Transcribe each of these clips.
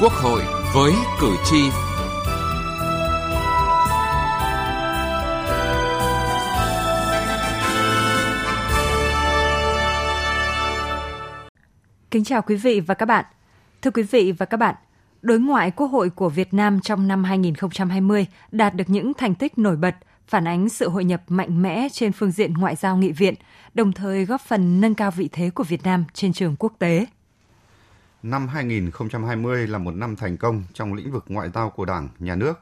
Quốc hội với cử tri. Kính chào quý vị và các bạn. Thưa quý vị và các bạn, đối ngoại Quốc hội của Việt Nam trong năm 2020 đạt được những thành tích nổi bật, phản ánh sự hội nhập mạnh mẽ trên phương diện ngoại giao nghị viện, đồng thời góp phần nâng cao vị thế của Việt Nam trên trường quốc tế. Năm 2020 là một năm thành công trong lĩnh vực ngoại giao của Đảng, Nhà nước.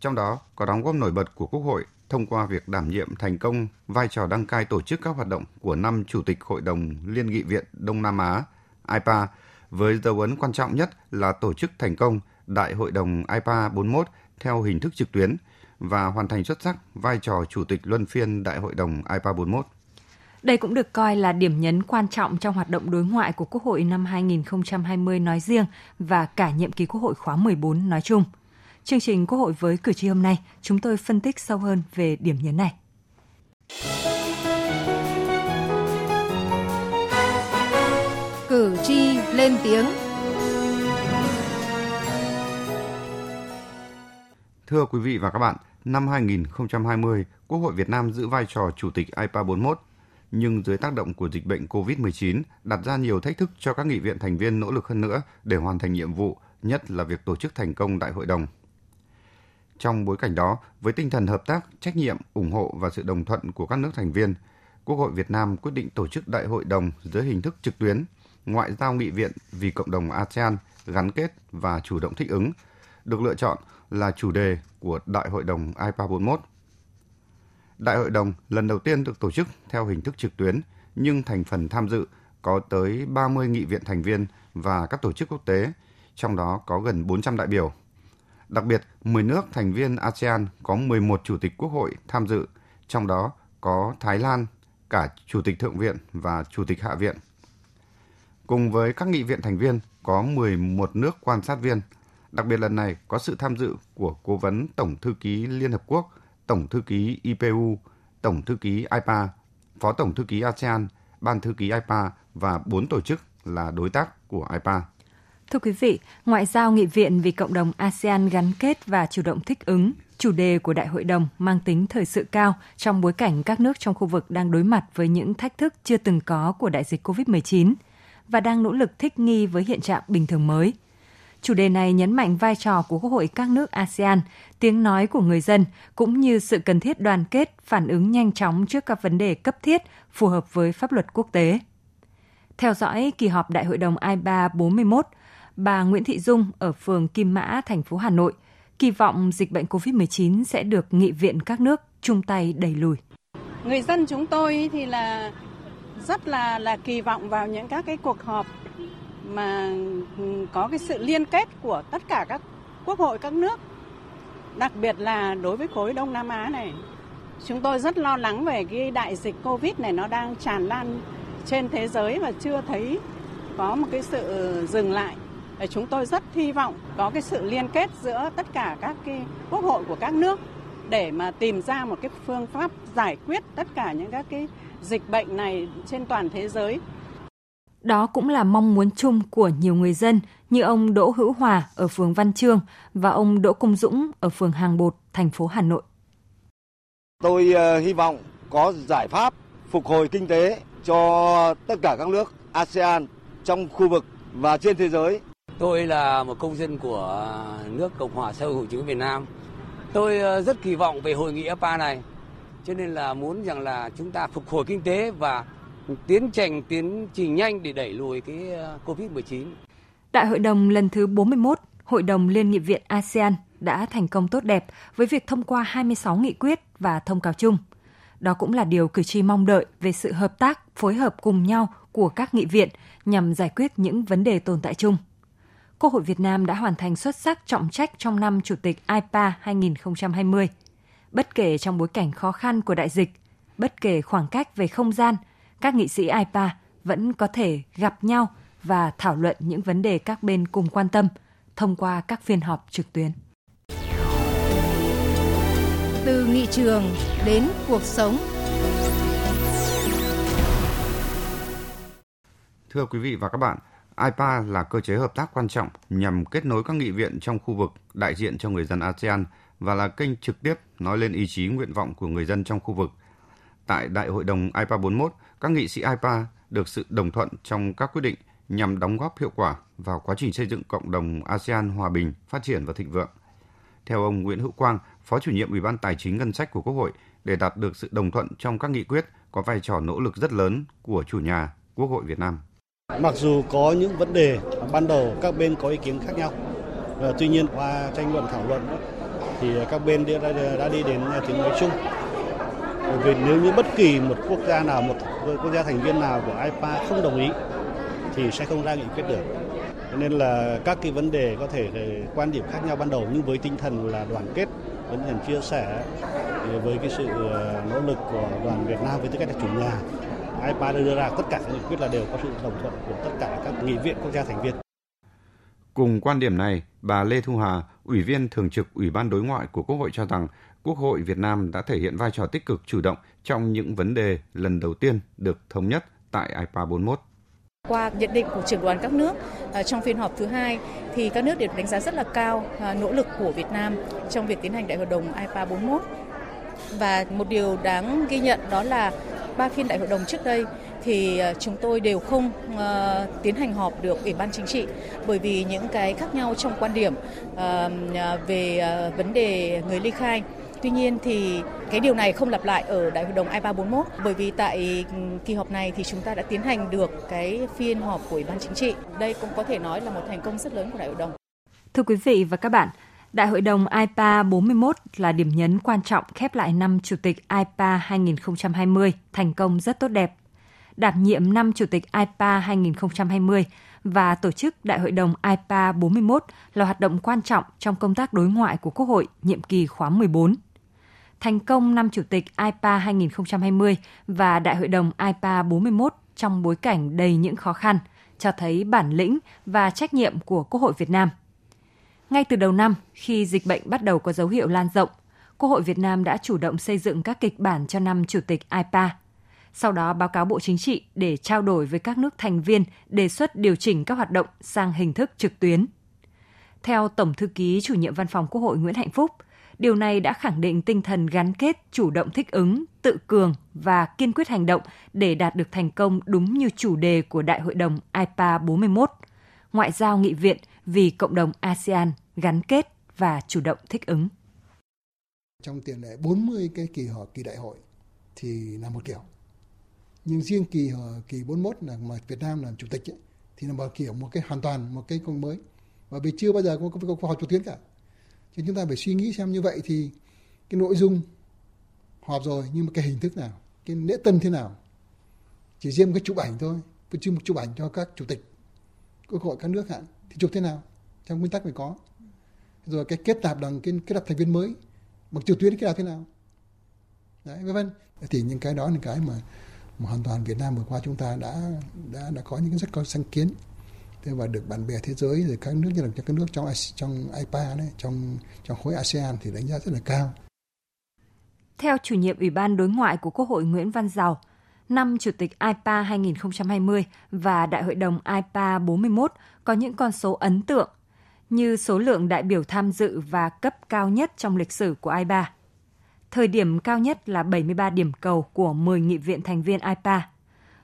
Trong đó có đóng góp nổi bật của Quốc hội thông qua việc đảm nhiệm thành công vai trò đăng cai tổ chức các hoạt động của năm Chủ tịch Hội đồng Liên nghị viện Đông Nam Á, IPA, với dấu ấn quan trọng nhất là tổ chức thành công Đại hội đồng IPA 41 theo hình thức trực tuyến và hoàn thành xuất sắc vai trò Chủ tịch Luân phiên Đại hội đồng IPA 41. Đây cũng được coi là điểm nhấn quan trọng trong hoạt động đối ngoại của Quốc hội năm 2020 nói riêng và cả nhiệm kỳ Quốc hội khóa 14 nói chung. Chương trình Quốc hội với cử tri hôm nay, chúng tôi phân tích sâu hơn về điểm nhấn này. Cử tri lên tiếng. Thưa quý vị và các bạn, năm 2020, Quốc hội Việt Nam giữ vai trò Chủ tịch IPA 41 nhưng dưới tác động của dịch bệnh COVID-19 đặt ra nhiều thách thức cho các nghị viện thành viên nỗ lực hơn nữa để hoàn thành nhiệm vụ, nhất là việc tổ chức thành công đại hội đồng. Trong bối cảnh đó, với tinh thần hợp tác, trách nhiệm, ủng hộ và sự đồng thuận của các nước thành viên, Quốc hội Việt Nam quyết định tổ chức đại hội đồng dưới hình thức trực tuyến, ngoại giao nghị viện vì cộng đồng ASEAN gắn kết và chủ động thích ứng, được lựa chọn là chủ đề của Đại hội đồng IPA 41 Đại hội đồng lần đầu tiên được tổ chức theo hình thức trực tuyến, nhưng thành phần tham dự có tới 30 nghị viện thành viên và các tổ chức quốc tế, trong đó có gần 400 đại biểu. Đặc biệt, 10 nước thành viên ASEAN có 11 chủ tịch quốc hội tham dự, trong đó có Thái Lan, cả chủ tịch thượng viện và chủ tịch hạ viện. Cùng với các nghị viện thành viên có 11 nước quan sát viên. Đặc biệt lần này có sự tham dự của Cố vấn Tổng thư ký Liên Hợp Quốc – Tổng thư ký IPU, Tổng thư ký IPA, Phó Tổng thư ký ASEAN, Ban thư ký IPA và bốn tổ chức là đối tác của IPA. Thưa quý vị, Ngoại giao nghị viện vì cộng đồng ASEAN gắn kết và chủ động thích ứng, chủ đề của Đại hội đồng mang tính thời sự cao trong bối cảnh các nước trong khu vực đang đối mặt với những thách thức chưa từng có của đại dịch COVID-19 và đang nỗ lực thích nghi với hiện trạng bình thường mới – Chủ đề này nhấn mạnh vai trò của Quốc hội các nước ASEAN, tiếng nói của người dân cũng như sự cần thiết đoàn kết, phản ứng nhanh chóng trước các vấn đề cấp thiết phù hợp với pháp luật quốc tế. Theo dõi kỳ họp Đại hội đồng IPA 41, bà Nguyễn Thị Dung ở phường Kim Mã, thành phố Hà Nội, kỳ vọng dịch bệnh COVID-19 sẽ được nghị viện các nước chung tay đẩy lùi. Người dân chúng tôi thì là rất là là kỳ vọng vào những các cái cuộc họp mà có cái sự liên kết của tất cả các quốc hội, các nước, đặc biệt là đối với khối Đông Nam Á này. Chúng tôi rất lo lắng về cái đại dịch Covid này nó đang tràn lan trên thế giới và chưa thấy có một cái sự dừng lại. Chúng tôi rất hy vọng có cái sự liên kết giữa tất cả các cái quốc hội của các nước để mà tìm ra một cái phương pháp giải quyết tất cả những các cái dịch bệnh này trên toàn thế giới đó cũng là mong muốn chung của nhiều người dân như ông Đỗ Hữu Hòa ở phường Văn Chương và ông Đỗ Công Dũng ở phường Hàng Bột, thành phố Hà Nội. Tôi uh, hy vọng có giải pháp phục hồi kinh tế cho tất cả các nước ASEAN trong khu vực và trên thế giới. Tôi là một công dân của nước Cộng hòa xã hội chủ nghĩa Việt Nam. Tôi uh, rất kỳ vọng về hội nghị APA này. Cho nên là muốn rằng là chúng ta phục hồi kinh tế và tiến trình tiến trình nhanh để đẩy lùi cái ờ, Covid-19. Đại hội đồng lần thứ 41, Hội đồng Liên nghị viện ASEAN đã thành công tốt đẹp với việc thông qua 26 nghị quyết và thông cáo chung. Đó cũng là điều cử tri mong đợi về sự hợp tác, phối hợp cùng nhau của các nghị viện nhằm giải quyết những vấn đề tồn tại chung. Quốc hội Việt Nam đã hoàn thành xuất sắc trọng trách trong năm Chủ tịch IPA 2020. Bất kể trong bối cảnh khó khăn của đại dịch, bất kể khoảng cách về không gian – các nghị sĩ IPA vẫn có thể gặp nhau và thảo luận những vấn đề các bên cùng quan tâm thông qua các phiên họp trực tuyến. Từ nghị trường đến cuộc sống. Thưa quý vị và các bạn, IPA là cơ chế hợp tác quan trọng nhằm kết nối các nghị viện trong khu vực đại diện cho người dân ASEAN và là kênh trực tiếp nói lên ý chí nguyện vọng của người dân trong khu vực. Tại Đại hội đồng IPA 41, các nghị sĩ IPA được sự đồng thuận trong các quyết định nhằm đóng góp hiệu quả vào quá trình xây dựng cộng đồng ASEAN hòa bình, phát triển và thịnh vượng. Theo ông Nguyễn Hữu Quang, Phó chủ nhiệm Ủy ban Tài chính Ngân sách của Quốc hội, để đạt được sự đồng thuận trong các nghị quyết có vai trò nỗ lực rất lớn của chủ nhà Quốc hội Việt Nam. Mặc dù có những vấn đề ban đầu các bên có ý kiến khác nhau, tuy nhiên qua tranh luận thảo luận thì các bên đã, đã đi đến tiếng nói chung. Bởi vì nếu như bất kỳ một quốc gia nào, một quốc gia thành viên nào của IPA không đồng ý thì sẽ không ra nghị quyết được. Nên là các cái vấn đề có thể quan điểm khác nhau ban đầu nhưng với tinh thần là đoàn kết, với tinh thần chia sẻ, với cái sự ờ, nỗ lực của đoàn Việt Nam với tư cách là chủ nhà IPA đưa ra tất cả các nghị quyết là đều có sự đồng thuận của tất cả các nghị viện quốc gia thành viên. Cùng quan điểm này, bà Lê Thu Hà, Ủy viên Thường trực Ủy ban Đối ngoại của Quốc hội cho rằng Quốc hội Việt Nam đã thể hiện vai trò tích cực chủ động trong những vấn đề lần đầu tiên được thống nhất tại IPA 41. Qua nhận định của trưởng đoàn các nước à, trong phiên họp thứ hai thì các nước đều đánh giá rất là cao à, nỗ lực của Việt Nam trong việc tiến hành đại hội đồng IPA 41. Và một điều đáng ghi nhận đó là ba phiên đại hội đồng trước đây thì à, chúng tôi đều không uh, tiến hành họp được ủy ban chính trị bởi vì những cái khác nhau trong quan điểm uh, về uh, vấn đề người ly khai Tuy nhiên thì cái điều này không lặp lại ở Đại hội đồng IPA 41 bởi vì tại ừ, kỳ họp này thì chúng ta đã tiến hành được cái phiên họp của Ủy ban chính trị. Đây cũng có thể nói là một thành công rất lớn của Đại hội đồng. Thưa quý vị và các bạn, Đại hội đồng IPA 41 là điểm nhấn quan trọng khép lại năm Chủ tịch IPA 2020 thành công rất tốt đẹp. Đảm nhiệm năm Chủ tịch IPA 2020 và tổ chức Đại hội đồng IPA 41 là hoạt động quan trọng trong công tác đối ngoại của Quốc hội nhiệm kỳ khóa 14. Thành công năm Chủ tịch IPA 2020 và Đại hội đồng IPA 41 trong bối cảnh đầy những khó khăn, cho thấy bản lĩnh và trách nhiệm của Quốc hội Việt Nam – ngay từ đầu năm, khi dịch bệnh bắt đầu có dấu hiệu lan rộng, Quốc hội Việt Nam đã chủ động xây dựng các kịch bản cho năm Chủ tịch IPA. Sau đó báo cáo Bộ Chính trị để trao đổi với các nước thành viên đề xuất điều chỉnh các hoạt động sang hình thức trực tuyến. Theo Tổng Thư ký Chủ nhiệm Văn phòng Quốc hội Nguyễn Hạnh Phúc, điều này đã khẳng định tinh thần gắn kết, chủ động thích ứng, tự cường và kiên quyết hành động để đạt được thành công đúng như chủ đề của Đại hội đồng IPA 41, ngoại giao nghị viện – vì cộng đồng ASEAN gắn kết và chủ động thích ứng. Trong tiền lệ 40 cái kỳ họp kỳ đại hội thì là một kiểu. Nhưng riêng kỳ kỳ 41 là mà Việt Nam làm chủ tịch ấy, thì là một kiểu một cái hoàn toàn một cái công mới. Và vì chưa bao giờ có cuộc họp trực tuyến cả. Chứ chúng ta phải suy nghĩ xem như vậy thì cái nội dung họp rồi nhưng mà cái hình thức nào, cái lễ tân thế nào. Chỉ riêng cái chụp ảnh thôi, chứ một chụp ảnh cho các chủ tịch quốc hội các nước hạn thì chụp thế nào trong nguyên tắc phải có. Rồi cái kết nạp bằng cái kết nạp thành viên mới bằng trực tuyến kết nạp thế nào. Đấy vân vân. Thì những cái đó là cái mà, mà hoàn toàn Việt Nam vừa qua chúng ta đã đã đã có những cái rất có sáng kiến thế và được bạn bè thế giới rồi các nước như là các nước trong trong IPA đấy trong trong khối ASEAN thì đánh giá rất là cao. Theo chủ nhiệm Ủy ban Đối ngoại của Quốc hội Nguyễn Văn Giàu, năm Chủ tịch IPA 2020 và Đại hội đồng IPA 41 có những con số ấn tượng như số lượng đại biểu tham dự và cấp cao nhất trong lịch sử của IPA. Thời điểm cao nhất là 73 điểm cầu của 10 nghị viện thành viên IPA,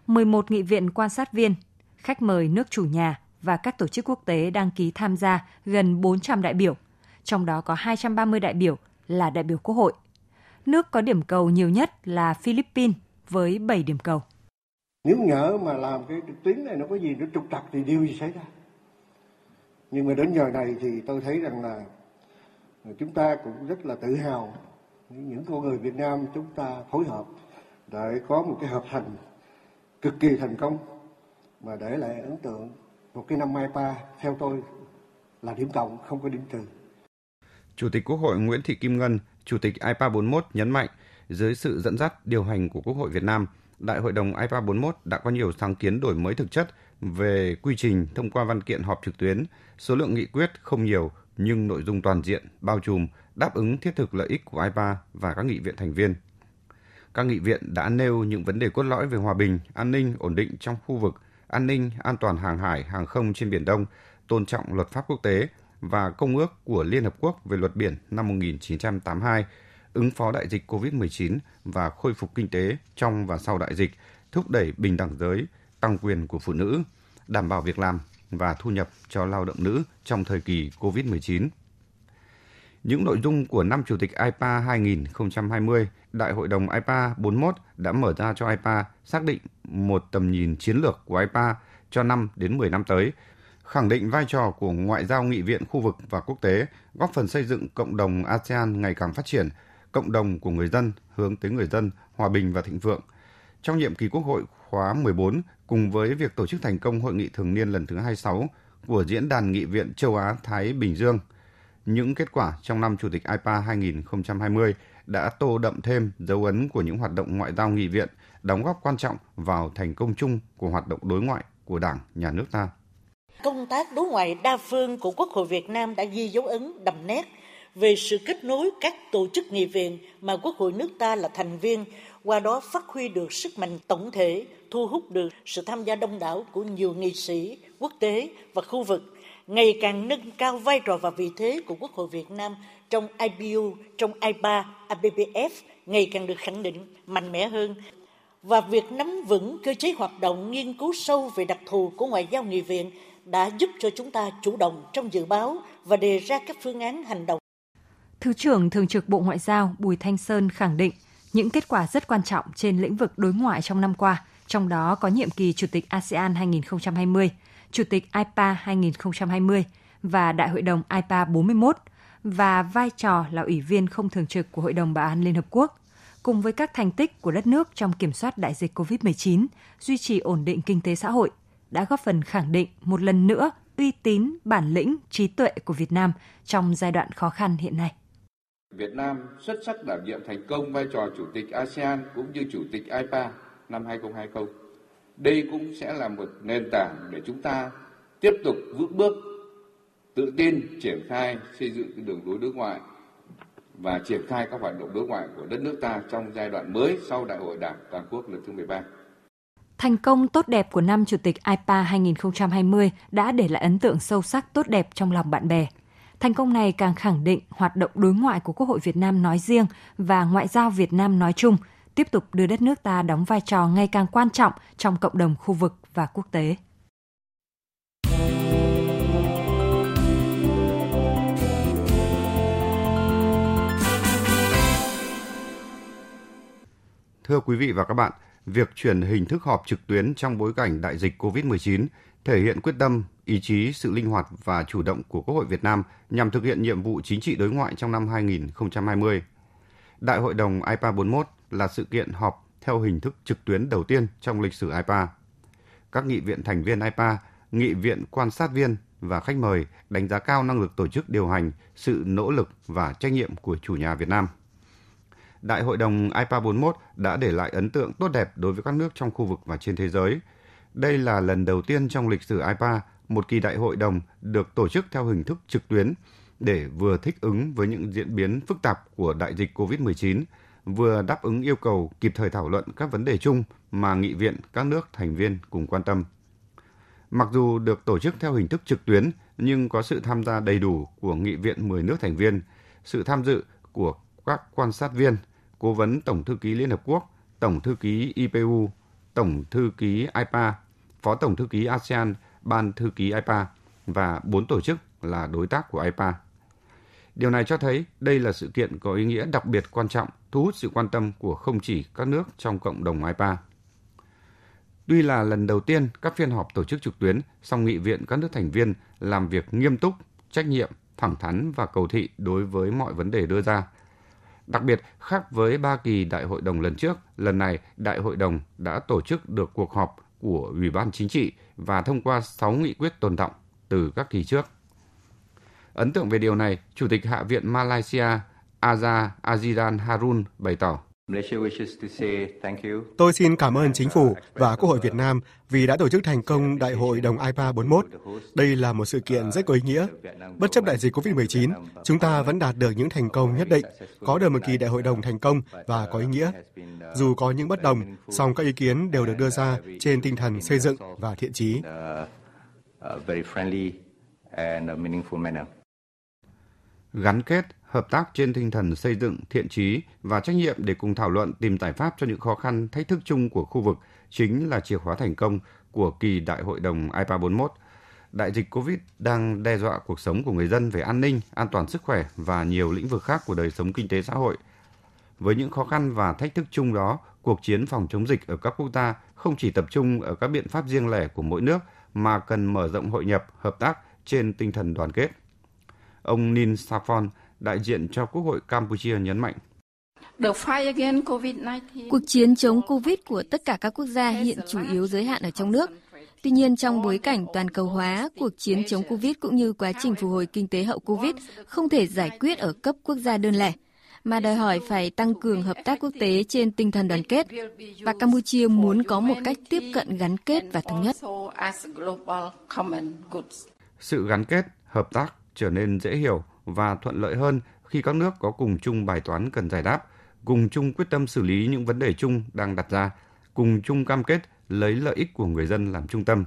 11 nghị viện quan sát viên, khách mời nước chủ nhà và các tổ chức quốc tế đăng ký tham gia gần 400 đại biểu, trong đó có 230 đại biểu là đại biểu quốc hội. Nước có điểm cầu nhiều nhất là Philippines với 7 điểm cầu. Nếu nhỡ mà làm cái tuyến này nó có gì nó trục trặc thì điều gì xảy ra? Nhưng mà đến giờ này thì tôi thấy rằng là chúng ta cũng rất là tự hào những con người Việt Nam chúng ta phối hợp để có một cái hợp thành cực kỳ thành công mà để lại ấn tượng một cái năm IPA theo tôi là điểm cộng không có điểm trừ. Chủ tịch Quốc hội Nguyễn Thị Kim Ngân, Chủ tịch IPA 41 nhấn mạnh dưới sự dẫn dắt điều hành của Quốc hội Việt Nam, Đại hội đồng IPA 41 đã có nhiều sáng kiến đổi mới thực chất về quy trình thông qua văn kiện họp trực tuyến, số lượng nghị quyết không nhiều nhưng nội dung toàn diện, bao trùm, đáp ứng thiết thực lợi ích của IPA và các nghị viện thành viên. Các nghị viện đã nêu những vấn đề cốt lõi về hòa bình, an ninh, ổn định trong khu vực, an ninh, an toàn hàng hải, hàng không trên Biển Đông, tôn trọng luật pháp quốc tế và Công ước của Liên Hợp Quốc về luật biển năm 1982, ứng phó đại dịch COVID-19 và khôi phục kinh tế trong và sau đại dịch, thúc đẩy bình đẳng giới, tăng quyền của phụ nữ, đảm bảo việc làm và thu nhập cho lao động nữ trong thời kỳ COVID-19. Những nội dung của năm Chủ tịch IPA 2020, Đại hội đồng IPA 41 đã mở ra cho IPA xác định một tầm nhìn chiến lược của IPA cho 5 đến 10 năm tới, khẳng định vai trò của ngoại giao nghị viện khu vực và quốc tế, góp phần xây dựng cộng đồng ASEAN ngày càng phát triển, cộng đồng của người dân hướng tới người dân, hòa bình và thịnh vượng. Trong nhiệm kỳ Quốc hội khóa 14, cùng với việc tổ chức thành công hội nghị thường niên lần thứ 26 của Diễn đàn Nghị viện châu Á Thái Bình Dương, những kết quả trong năm Chủ tịch IPA 2020 đã tô đậm thêm dấu ấn của những hoạt động ngoại giao nghị viện, đóng góp quan trọng vào thành công chung của hoạt động đối ngoại của Đảng, Nhà nước ta. Công tác đối ngoại đa phương của Quốc hội Việt Nam đã ghi dấu ấn đậm nét về sự kết nối các tổ chức nghị viện mà Quốc hội nước ta là thành viên, qua đó phát huy được sức mạnh tổng thể, thu hút được sự tham gia đông đảo của nhiều nghị sĩ quốc tế và khu vực, ngày càng nâng cao vai trò và vị thế của Quốc hội Việt Nam trong IPU, trong IPA, ABBF ngày càng được khẳng định mạnh mẽ hơn và việc nắm vững cơ chế hoạt động nghiên cứu sâu về đặc thù của ngoại giao nghị viện đã giúp cho chúng ta chủ động trong dự báo và đề ra các phương án hành động. Thứ trưởng Thường trực Bộ Ngoại giao Bùi Thanh Sơn khẳng định những kết quả rất quan trọng trên lĩnh vực đối ngoại trong năm qua, trong đó có nhiệm kỳ Chủ tịch ASEAN 2020, Chủ tịch IPA 2020 và Đại hội đồng IPA 41 và vai trò là ủy viên không thường trực của Hội đồng Bảo an Liên Hợp Quốc, cùng với các thành tích của đất nước trong kiểm soát đại dịch COVID-19, duy trì ổn định kinh tế xã hội, đã góp phần khẳng định một lần nữa uy tín, bản lĩnh, trí tuệ của Việt Nam trong giai đoạn khó khăn hiện nay. Việt Nam xuất sắc đảm nhiệm thành công vai trò Chủ tịch ASEAN cũng như Chủ tịch IPA năm 2020. Đây cũng sẽ là một nền tảng để chúng ta tiếp tục vững bước, tự tin triển khai xây dựng đường lối đối ngoại và triển khai các hoạt động đối ngoại của đất nước ta trong giai đoạn mới sau Đại hội Đảng toàn quốc lần thứ 13. Thành công tốt đẹp của năm Chủ tịch IPA 2020 đã để lại ấn tượng sâu sắc tốt đẹp trong lòng bạn bè. Thành công này càng khẳng định hoạt động đối ngoại của Quốc hội Việt Nam nói riêng và ngoại giao Việt Nam nói chung, tiếp tục đưa đất nước ta đóng vai trò ngày càng quan trọng trong cộng đồng khu vực và quốc tế. Thưa quý vị và các bạn, việc chuyển hình thức họp trực tuyến trong bối cảnh đại dịch COVID-19 thể hiện quyết tâm, ý chí, sự linh hoạt và chủ động của Quốc hội Việt Nam nhằm thực hiện nhiệm vụ chính trị đối ngoại trong năm 2020. Đại hội đồng IPA 41 là sự kiện họp theo hình thức trực tuyến đầu tiên trong lịch sử IPA. Các nghị viện thành viên IPA, nghị viện quan sát viên và khách mời đánh giá cao năng lực tổ chức điều hành, sự nỗ lực và trách nhiệm của chủ nhà Việt Nam. Đại hội đồng IPA 41 đã để lại ấn tượng tốt đẹp đối với các nước trong khu vực và trên thế giới. Đây là lần đầu tiên trong lịch sử IPA một kỳ đại hội đồng được tổ chức theo hình thức trực tuyến để vừa thích ứng với những diễn biến phức tạp của đại dịch COVID-19, vừa đáp ứng yêu cầu kịp thời thảo luận các vấn đề chung mà nghị viện các nước thành viên cùng quan tâm. Mặc dù được tổ chức theo hình thức trực tuyến nhưng có sự tham gia đầy đủ của nghị viện 10 nước thành viên, sự tham dự của các quan sát viên, cố vấn Tổng thư ký Liên Hợp Quốc, Tổng thư ký IPU, Tổng thư ký IPA, Phó Tổng thư ký ASEAN, Ban thư ký IPA và bốn tổ chức là đối tác của IPA. Điều này cho thấy đây là sự kiện có ý nghĩa đặc biệt quan trọng, thu hút sự quan tâm của không chỉ các nước trong cộng đồng IPA. Tuy là lần đầu tiên các phiên họp tổ chức trực tuyến, song nghị viện các nước thành viên làm việc nghiêm túc, trách nhiệm, thẳng thắn và cầu thị đối với mọi vấn đề đưa ra. Đặc biệt, khác với ba kỳ đại hội đồng lần trước, lần này đại hội đồng đã tổ chức được cuộc họp của Ủy ban Chính trị và thông qua 6 nghị quyết tồn động từ các kỳ trước. Ấn tượng về điều này, Chủ tịch Hạ viện Malaysia Azhar Azidan Harun bày tỏ. Tôi xin cảm ơn chính phủ và Quốc hội Việt Nam vì đã tổ chức thành công Đại hội đồng IPA 41. Đây là một sự kiện rất có ý nghĩa. Bất chấp đại dịch COVID-19, chúng ta vẫn đạt được những thành công nhất định, có được một kỳ đại hội đồng thành công và có ý nghĩa. Dù có những bất đồng, song các ý kiến đều được đưa ra trên tinh thần xây dựng và thiện chí. Gắn kết, hợp tác trên tinh thần xây dựng, thiện trí và trách nhiệm để cùng thảo luận tìm giải pháp cho những khó khăn, thách thức chung của khu vực chính là chìa khóa thành công của kỳ đại hội đồng IPA 41. Đại dịch COVID đang đe dọa cuộc sống của người dân về an ninh, an toàn sức khỏe và nhiều lĩnh vực khác của đời sống kinh tế xã hội. Với những khó khăn và thách thức chung đó, cuộc chiến phòng chống dịch ở các quốc gia không chỉ tập trung ở các biện pháp riêng lẻ của mỗi nước mà cần mở rộng hội nhập, hợp tác trên tinh thần đoàn kết. Ông Nin Safon, đại diện cho Quốc hội Campuchia nhấn mạnh. Cuộc chiến chống COVID của tất cả các quốc gia hiện chủ yếu giới hạn ở trong nước. Tuy nhiên, trong bối cảnh toàn cầu hóa, cuộc chiến chống COVID cũng như quá trình phục hồi kinh tế hậu COVID không thể giải quyết ở cấp quốc gia đơn lẻ, mà đòi hỏi phải tăng cường hợp tác quốc tế trên tinh thần đoàn kết. Và Campuchia muốn có một cách tiếp cận gắn kết và thống nhất. Sự gắn kết, hợp tác trở nên dễ hiểu và thuận lợi hơn khi các nước có cùng chung bài toán cần giải đáp, cùng chung quyết tâm xử lý những vấn đề chung đang đặt ra, cùng chung cam kết lấy lợi ích của người dân làm trung tâm.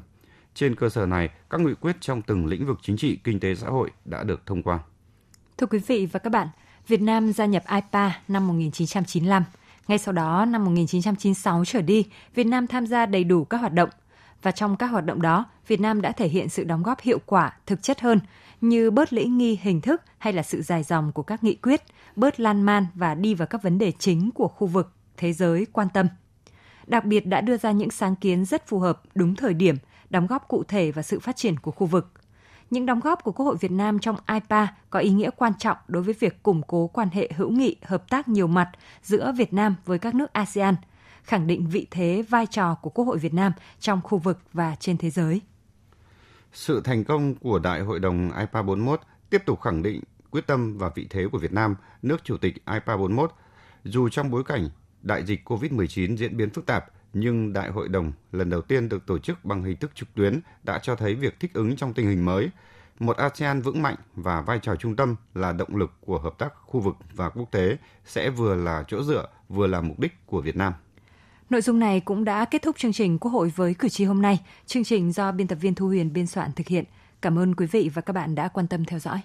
Trên cơ sở này, các nghị quyết trong từng lĩnh vực chính trị, kinh tế xã hội đã được thông qua. Thưa quý vị và các bạn, Việt Nam gia nhập IPA năm 1995. Ngay sau đó, năm 1996 trở đi, Việt Nam tham gia đầy đủ các hoạt động. Và trong các hoạt động đó, Việt Nam đã thể hiện sự đóng góp hiệu quả, thực chất hơn, như bớt lễ nghi hình thức hay là sự dài dòng của các nghị quyết, bớt lan man và đi vào các vấn đề chính của khu vực, thế giới quan tâm. Đặc biệt đã đưa ra những sáng kiến rất phù hợp, đúng thời điểm, đóng góp cụ thể vào sự phát triển của khu vực. Những đóng góp của Quốc hội Việt Nam trong IPA có ý nghĩa quan trọng đối với việc củng cố quan hệ hữu nghị, hợp tác nhiều mặt giữa Việt Nam với các nước ASEAN, khẳng định vị thế vai trò của Quốc hội Việt Nam trong khu vực và trên thế giới. Sự thành công của Đại hội đồng IPA 41 tiếp tục khẳng định quyết tâm và vị thế của Việt Nam, nước chủ tịch IPA 41. Dù trong bối cảnh đại dịch COVID-19 diễn biến phức tạp, nhưng Đại hội đồng lần đầu tiên được tổ chức bằng hình thức trực tuyến đã cho thấy việc thích ứng trong tình hình mới. Một ASEAN vững mạnh và vai trò trung tâm là động lực của hợp tác khu vực và quốc tế sẽ vừa là chỗ dựa, vừa là mục đích của Việt Nam. Nội dung này cũng đã kết thúc chương trình Quốc hội với cử tri hôm nay. Chương trình do biên tập viên Thu Huyền biên soạn thực hiện. Cảm ơn quý vị và các bạn đã quan tâm theo dõi.